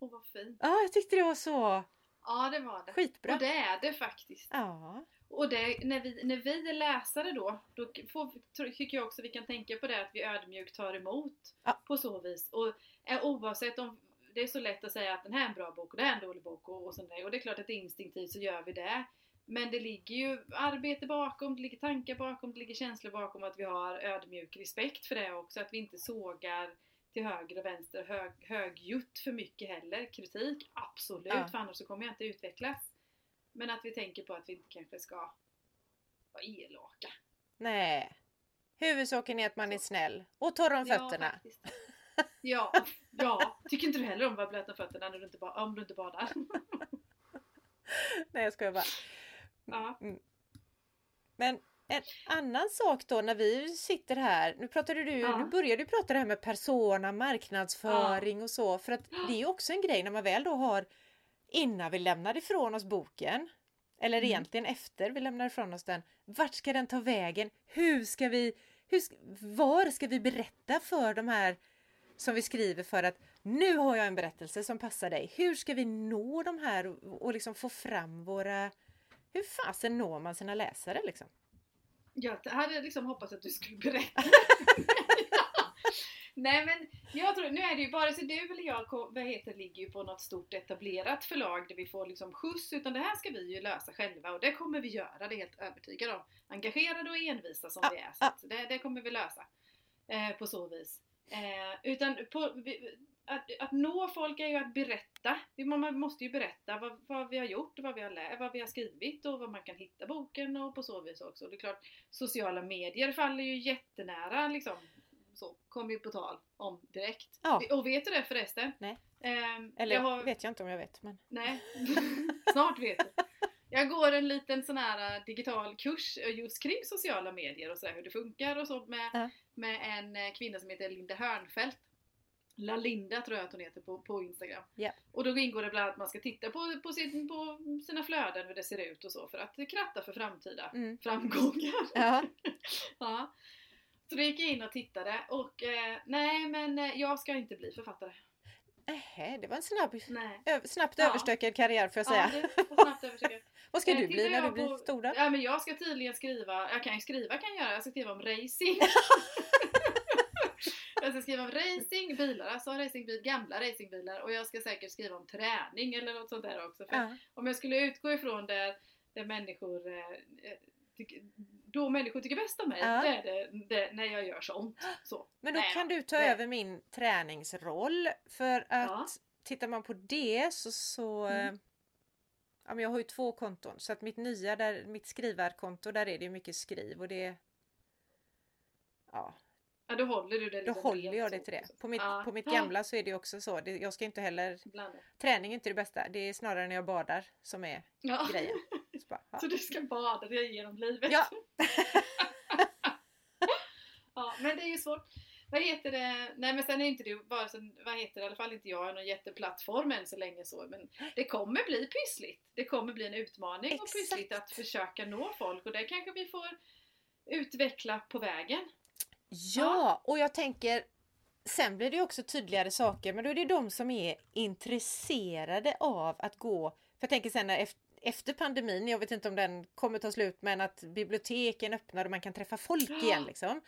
Åh vad fint.
Ja, jag tyckte det var så
Ja det var det.
skitbra.
Och det är det faktiskt.
Ja,
Och det, när, vi, när vi är läsare då, då får, tycker jag också vi kan tänka på det att vi ödmjukt tar emot
Ja.
på så vis. Och eh, oavsett om det är så lätt att säga att den här är en bra bok och det här är en dålig bok och, och sånt där. Och det är klart att instinktivt så gör vi det. Men det ligger ju arbete bakom, det ligger tankar bakom, det ligger känslor bakom att vi har ödmjuk respekt för det också. Att vi inte sågar till höger och vänster hög, högljutt för mycket heller. Kritik, absolut,
Ja.
för annars så kommer jag inte utvecklas. Men att vi tänker på att vi inte kanske ska vara elaka.
nej. Huvudsaken är att man är snäll och torr om fötterna.
Ja, faktiskt. ja, ja, tycker inte du heller om att vara blöt om fötterna när du inte, om du inte badar?
Nej, jag skojar bara.
Ja.
Men en annan sak då när vi sitter här, nu pratade du,
Ja.
nu började du prata det här med persona, marknadsföring och så, för att det är också en grej när man väl då har, innan vi lämnar ifrån oss boken, eller
Mm.
egentligen efter vi lämnar ifrån oss den, vart ska den ta vägen? Hur ska vi, hur, var ska vi berätta för de här som vi skriver för att nu har jag en berättelse som passar dig. Hur ska vi nå de här och, och liksom få fram våra... Hur fasen når man sina läsare liksom?
Jag hade liksom hoppats att du skulle berätta. Nej men jag tror, nu är det ju vare sig du eller jag vad heter, ligger ju på något stort etablerat förlag där vi får liksom skjuts utan det här ska vi ju lösa själva och det kommer vi göra, det är helt övertygad om. Engagerade och envisa som vi är, så det, det kommer vi lösa. Eh, på så vis. Eh, utan på, vi- att, att nå folk är ju att berätta. Man måste ju berätta vad, vad vi har gjort, vad vi har, lä- vad vi har skrivit och vad man kan hitta boken och på så vis också. Det är klart, sociala medier faller ju jättenära liksom. Så, kom ju på tal om direkt.
Ja.
Och vet du det förresten?
Nej.
Ehm,
Eller
jag har,
vet jag inte om jag vet. Men...
Nej, snart vet du. Jag går en liten sån här äh, digital kurs just kring sociala medier och så här, hur det funkar och så med,
Ja.
med en äh, kvinna som heter Linda Hörnfeldt. La Linda tror jag att hon heter på, på Instagram.
Ja.
Och då ingår det bland annat att man ska titta på, på, sin, på sina flöden hur det ser ut och så för att kratta för framtida
Mm.
framgångar.
Ja.
ja. Så då gick jag in och tittade och eh, nej men eh, jag ska inte bli författare.
Ähä, det var en snabb,
Nej.
ö- snabbt
Ja.
överstökad karriär får jag säga.
Ja.
Vad ska
Eh,
du bli när du blir
på-
stor då?
Ja men jag ska tydligen skriva, jag kan ju skriva kan jag göra, jag ska skriva om racing. jag ska skriva om racing, bilar, alltså racingbil, gamla racingbilar och jag ska säkert skriva om träning eller något sånt där också. För
Ja.
om jag skulle utgå ifrån där, där människor eh, eh, då människor tycker bäst om mig,
Ja.
det är det, det när jag gör sånt. Så.
Men då
Nej,
kan du ta
nej.
över min träningsroll för att
Ja.
tittar man på det så, så
Mm.
eh, ja, men jag har ju två konton så att mitt nya, där, mitt skrivarkonto där är det mycket skriv och det Ja,
Ja, då håller du det
då håller jag det till det. På mitt,
Ja.
på mitt gamla så är det också så. Det, jag ska inte heller
Blandat.
Träning är inte det bästa. Det är snarare när jag badar som är
Ja.
grejen. Så bara, ja.
Så du ska bada dig igenom livet?
Ja.
ja, men det är ju svårt. Vad heter det? Nej men sen är inte du bara vad heter det, i alla fall inte jag, någon jätteplattform än så länge så. Men det kommer bli pyssligt. Det kommer bli en utmaning och
Exakt.
pyssligt att försöka nå folk och det kanske vi får utveckla på vägen.
Ja, och jag tänker Sen blir det också tydligare saker men då är det de som är intresserade av att gå. För jag tänker sen när efter pandemin, jag vet inte om den kommer ta slut men att biblioteken öppnar och man kan träffa folk igen liksom.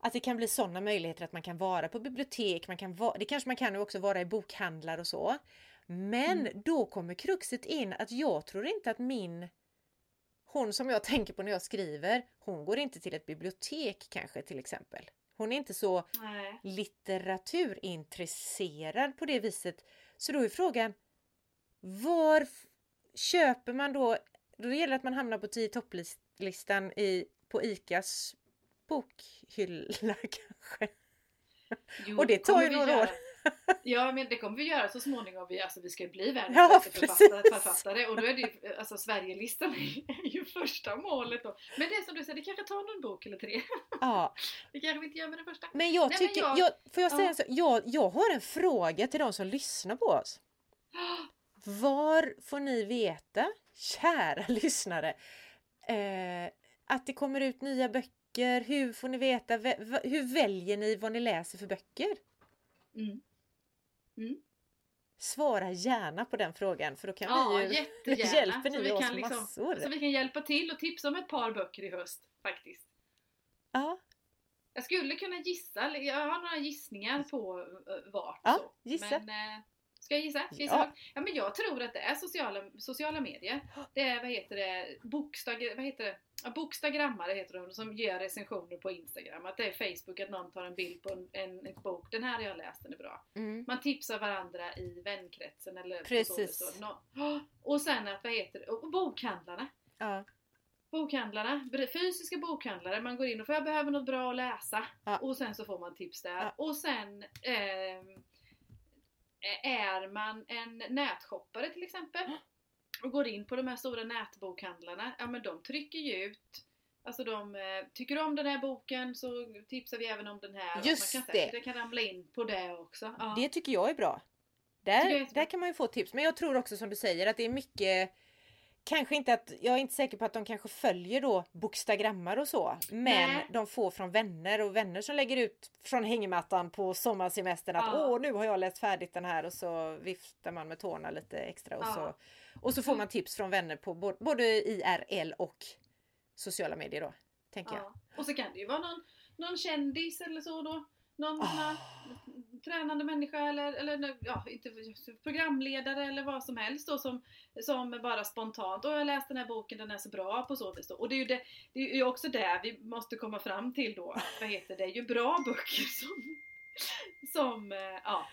Att det kan bli sådana möjligheter att man kan vara på bibliotek, man kan vara, det kanske man kan också vara i bokhandlar och så. Men då kommer kruxet in att jag tror inte att min hon som jag tänker på när jag skriver, hon går inte till ett bibliotek kanske till exempel. Hon är inte så
Nej.
litteraturintresserad på det viset. Så då är frågan, var köper man då? Då gäller det att man hamnar på 10 topplistan i, på ICAs bokhylla kanske.
Jo,
Och det tar ju några år.
Ja men det kommer vi göra så småningom. Vi, alltså, vi ska bli världens
Ja,
författare, författare och då är det ju, alltså Sverigelistan är ju första målet då. Men det är som du säger, det kanske tar någon bok eller tre.
Ja,
Det kanske vi inte gör med den första.
men jag
Nej, men
tycker,
jag-
jag, får jag säga
ja.
sak? Jag, jag har en fråga till de som lyssnar på oss. Var får ni veta, kära lyssnare, eh, att det kommer ut nya böcker? Hur får ni veta? Hur väljer ni vad ni läser för böcker?
Mm.
Svara gärna på den frågan för då kan
Ja,
vi ju... hjälper
Så
ni
vi
oss
kan liksom-
massor.
Så vi kan hjälpa till och tipsa om ett par böcker i höst faktiskt.
Ja,
Jag skulle kunna gissa, jag har några gissningar på eh, vart.
Ja,
så.
gissa.
Men, eh, ska jag gissa? Ska jag, gissa?
Ja.
Ja. men jag tror att det är sociala, sociala medier. Det är, vad heter det, bokstag, vad heter det? Ja, bokstagrammare heter de som gör recensioner på Instagram. Att det är Facebook, att någon tar en bild på en, en, en bok. Den här har jag läst, den är bra.
mm.
Man tipsar varandra i vänkretsen eller
Precis.
Så, så. Nå- Och sen att, vad heter det, och bokhandlarna.
ja.
Bokhandlarna, fysiska bokhandlare, man går in och får jag behöver något bra att läsa.
Ja.
Och sen så får man tips där. Och sen ehm, är man en nätshoppare till exempel och går in på de här stora nätbokhandlarna, ja men de trycker ju ut Alltså de, eh, tycker om den här boken så tipsar vi även om den här.
Just
man kan
det.
det kan ramla in på det också. Ja.
Det tycker jag är bra. Där, där kan man ju få tips. Men jag tror också som du säger att det är mycket kanske inte att, jag är inte säker på att de kanske följer då bokstagrammar och så. Men
Nej.
de får från vänner och vänner som lägger ut från hängmattan på sommarsemestern att
Ja.
åh nu har jag läst färdigt den här och så viftar man med tårna lite extra och
Ja.
så. Och så får man tips från vänner på både IRL och sociala medier då. Tänker jag.
Ja. Och så kan det ju vara någon, någon kändis eller så då. Någon
Ah
tränande människa eller, eller ja, inte, programledare eller vad som helst då som, som bara spontant och jag har läst den här boken, den är så bra på så vis då. Och det är ju, det, det är ju också det vi måste komma fram till då, vad heter det, det är ju bra böcker som, som, eh, ja,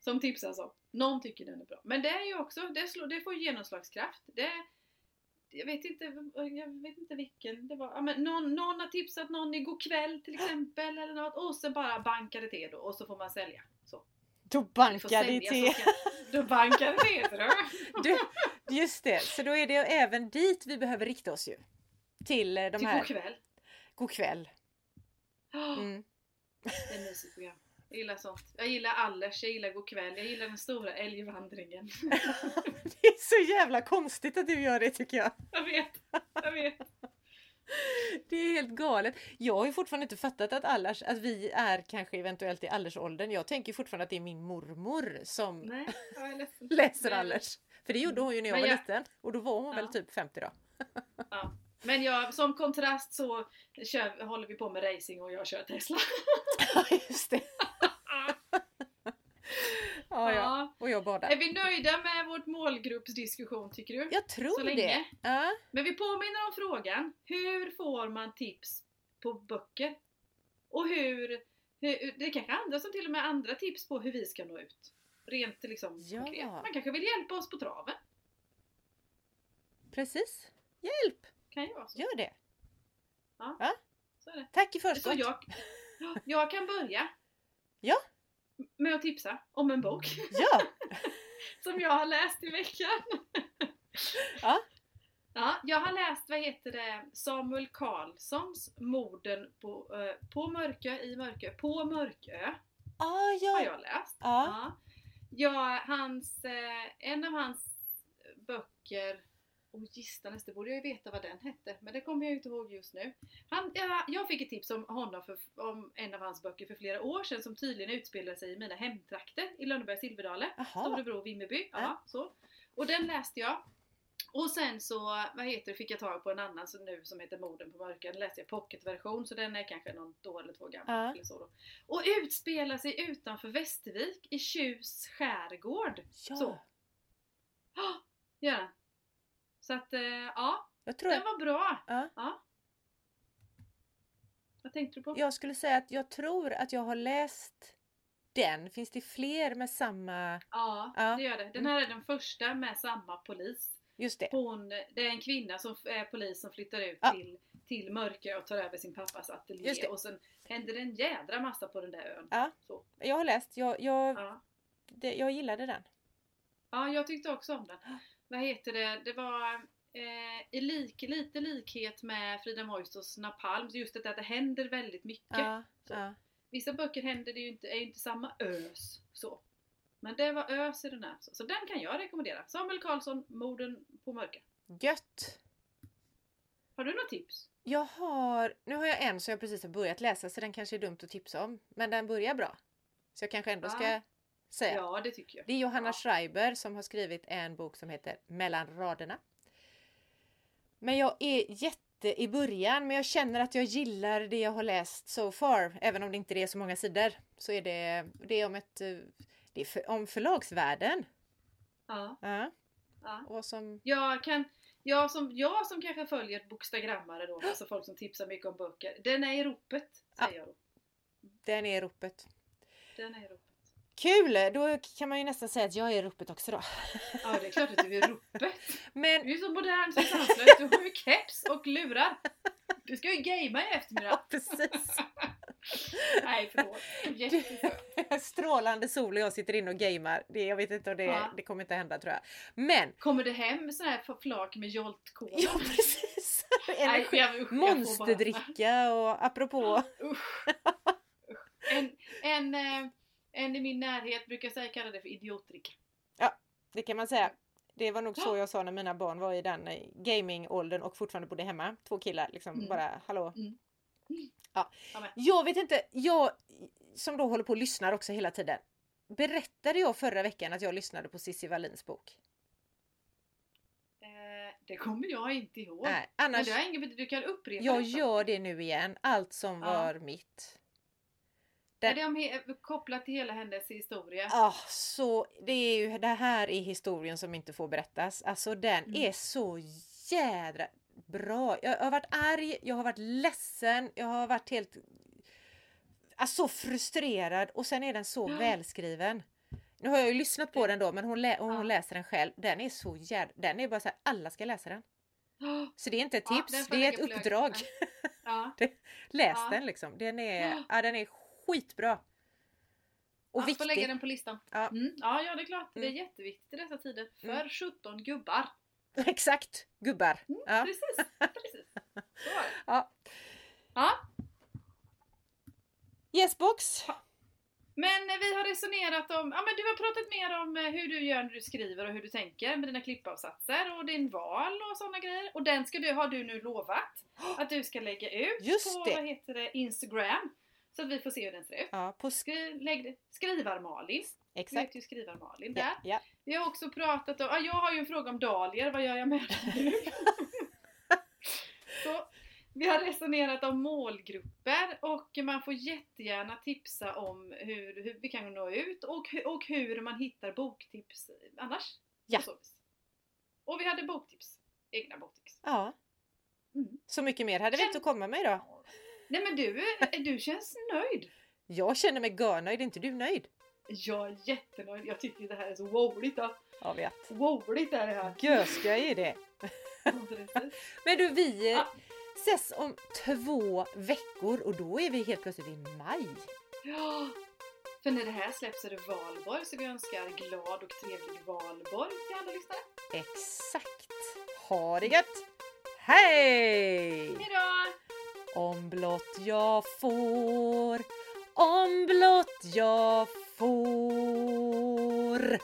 som tipsas om. Någon tycker den är bra. Men det är ju också, det, slår, det får ju genomslagskraft. Det, jag vet inte, jag vet inte vilken det var. Ja, men någon, någon har tipsat någon igår kväll till exempel eller något och så bara bankar det då och så får man sälja. Så.
Då bankar det till.
Då bankar det till.
Du, just det, så då är det även dit vi behöver rikta oss ju. Till eh, de
Till
här.
god kväll.
God kväll. Mm.
Det är ett mysigt program. Jag gillar sånt. Jag gillar Allers, jag gillar kväll, jag gillar den stora älgvandringen.
Det är så jävla konstigt att du gör det tycker jag.
Jag vet, jag vet.
Det är helt galet. Jag har ju fortfarande inte fattat att, Allers, att vi är kanske eventuellt i Allersåldern. Jag tänker fortfarande att det är min mormor som
Nej, jag
läser
Men-
Allers. För det gjorde hon ju när jag
Men
var
jag-
liten. Och då var hon väl
Ja.
typ 50 då.
Ja. Men jag, som kontrast så kör, håller vi på med racing och jag kör Tesla.
Ja just det. Ja, ja. Och jag badar.
Är vi nöjda med vårt målgruppsdiskussion tycker du?
Jag tror
Så
det.
länge.
Ja.
Men vi påminner om frågan. Hur får man tips på böcker? Och hur, hur det är kanske andra som till och med har andra tips på hur vi ska nå ut. Rent liksom
Ja.
konkret. Man kanske vill hjälpa oss på traven.
Precis. Hjälp!
Kan ju vara så.
Gör det.
så är det.
Tack i
Så
förskott.
jag, jag kan börja.
Ja.
Med att tipsa om en bok
Ja!
som jag har läst i veckan.
Ja.
Ja, jag har läst, vad heter det, Samuel Karlssons Morden på, eh, på Mörkö, i Mörkö, på Mörkö.
Ah,
har
ja.
jag läst.
Ja.
Ja. Ja, hans, eh, en av hans böcker, och gistanes, det borde jag ju veta vad den hette, men det kommer jag inte ihåg just nu. Han, ja, jag fick ett tips om honom för, om en av hans böcker för flera år sedan som tydligen utspelade sig i mina hemtrakter i Lönneberg Silverdale. Storebro Vimmerby. Ja,
Ja.
så. Och den läste jag. Och sen så, vad heter det, fick jag tag på en annan som nu som heter Morden på mörker. Den läste jag pocketversion så den är kanske någon år eller två gammal.
Ja.
Eller så då. Och utspelar sig utanför Västervik i Tjus skärgård.
Ja.
Så. Oh, den. Så att, eh, ja,
Jag tror
den var bra.
Ja.
Vad tänkte du på?
jag skulle säga att jag tror att jag har läst den. Finns det fler med samma...
Ja,
Ja.
det gör det. Den här är den första med samma polis.
Just det.
Hon, det är en kvinna som är polis som flyttar ut
Ja.
till, till Mörkö och tar över sin pappas ateljé och sen händer det en jädra massa på den där ön.
Ja.
Så.
Jag har läst. Jag, jag,
Ja.
det, jag gillade den.
ja, jag tyckte också om den. Vad heter det? Det var eh, i lik, lite likhet med Frida Moisos Napalm, just det att det händer väldigt mycket.
Ja, ja.
Vissa böcker händer det ju inte, är ju inte samma ös. Så. Men det var ös i den här. Så, så den kan jag rekommendera. Samuel Karlsson, Morden på Mörka.
Gött!
Har du något tips?
Jag har, nu har jag en som jag precis har börjat läsa så den kanske är dumt att tipsa om. Men den börjar bra. Så jag kanske ändå ska
Ja.
Säga.
Ja, det tycker jag.
Det är Johanna
Ja.
Schreiber som har skrivit en bok som heter Mellan raderna. Men jag är jätte i början men jag känner att jag gillar det jag har läst so far. Även om det inte är så många sidor. Så är det, det är om ett det är för, om förlagsvärlden.
Ja,
Ja,
ja.
och som,
Jag kan, jag som, jag som kanske följer bokstagrammare då, alltså folk som tipsar mycket om böcker. Den är i ropet, säger jag då.
den är i ropet.
Den är i ropet.
Kul! Då kan man ju nästan säga att jag är i ropet också då.
Ja, det är klart att du är i ropet.
Men
Du är så modern så sanslös. Du har ju keps och lurar. Du ska ju gamea i eftermiddag.
precis!
Nej, förlåt. Jätteskönt.
Strålande sol och jag sitter inne och gamer. Det, jag vet inte om det,
Ja.
det kommer inte hända tror jag. Men
Kommer det hem sån här flak med Jolt-cola?
Ja precis! Energi,
usch,
monsterdricka och apropå
Usch. Usch. En, en, eh, en i min närhet brukar säga kalla det för idiotdricka.
det kan man säga. Det var nog så jag sa när mina barn var i den eh, gamingåldern och fortfarande bodde hemma. Två killar liksom
Mm.
bara hallå.
Mm.
Ja.
Ja, men.
Jag vet inte, jag som då håller på och lyssnar också hela tiden. Berättade jag förra veckan att jag lyssnade på Cissi Wallins bok?
Eh, det kommer jag inte ihåg.
Nej,
Men
annars.
det har betydelse, du kan upprepa
Jag
detta.
gör det nu igen, allt som
Ja.
var mitt.
Är det om kopplat till hela hennes historia?
Ah, så det är ju det här är historien som inte får berättas. Alltså den
Mm.
är så jädra bra. Jag har varit arg, jag har varit ledsen, jag har varit helt alltså, så frustrerad och sen är den så
Ja.
välskriven. Nu har jag ju lyssnat på den då men hon, lä- hon
Ja.
läser den själv. Den är så jädra, den är bara så här, alla ska läsa den.
Oh,
Så det är inte ett
Ja,
tips,
får
det är ett uppdrag.
ja.
Läs
Ja.
den liksom. Den är,
Ja.
ja, den är skitbra. Och
ja, får
viktig.
lägga den på listan.
Ja.
Mm. Ja, ja, det är klart. Det är
Mm.
jätteviktigt i dessa tider. För
Mm.
17 gubbar.
Exakt, gubbar.
Mm,
Ja.
Precis, precis. Så var det.
Ja.
Ja,
Yesbox.
men eh, vi har resonerat om, ja men du har pratat mer om eh, hur du gör när du skriver och hur du tänker med dina klippavsatser och din val och sådana grejer. Och den ska du, har du nu lovat att du ska lägga ut
Just
på,
det.
vad heter det, Instagram. Så att vi får se hur den ser ut.
Ja, på sk-
Skri, det- Skrivar-Malin. Du
exakt.
ju Skrivar-Malin där.
Ja, ja.
Vi har också pratat om, ja, jag har ju en fråga om dahlior, vad gör jag med nu? Så, vi har resonerat om målgrupper och man får jättegärna tipsa om hur, hur vi kan nå ut och, och hur man hittar boktips annars.
Ja.
Och vi hade boktips. Egna boktips.
ja.
Mm.
Så mycket mer hade vi inte att komma med idag.
Nej men du, du känns nöjd.
Jag känner mig görnöjd, är inte du nöjd?
Jag är jättenöjd. Jag tycker det här är så wowligt. Då.
Jag vet.
Wowligt är det här.
Göskoj är det. Men du, vi eh,
Ja.
ses om två veckor och då är vi helt plötsligt i maj.
Ja, för när det här släpps är det valborg så vi önskar glad och trevlig valborg till alla lyssnare.
Exakt. Ha det gött! Hej!
Hejdå!
Om blott jag får, om blott jag får.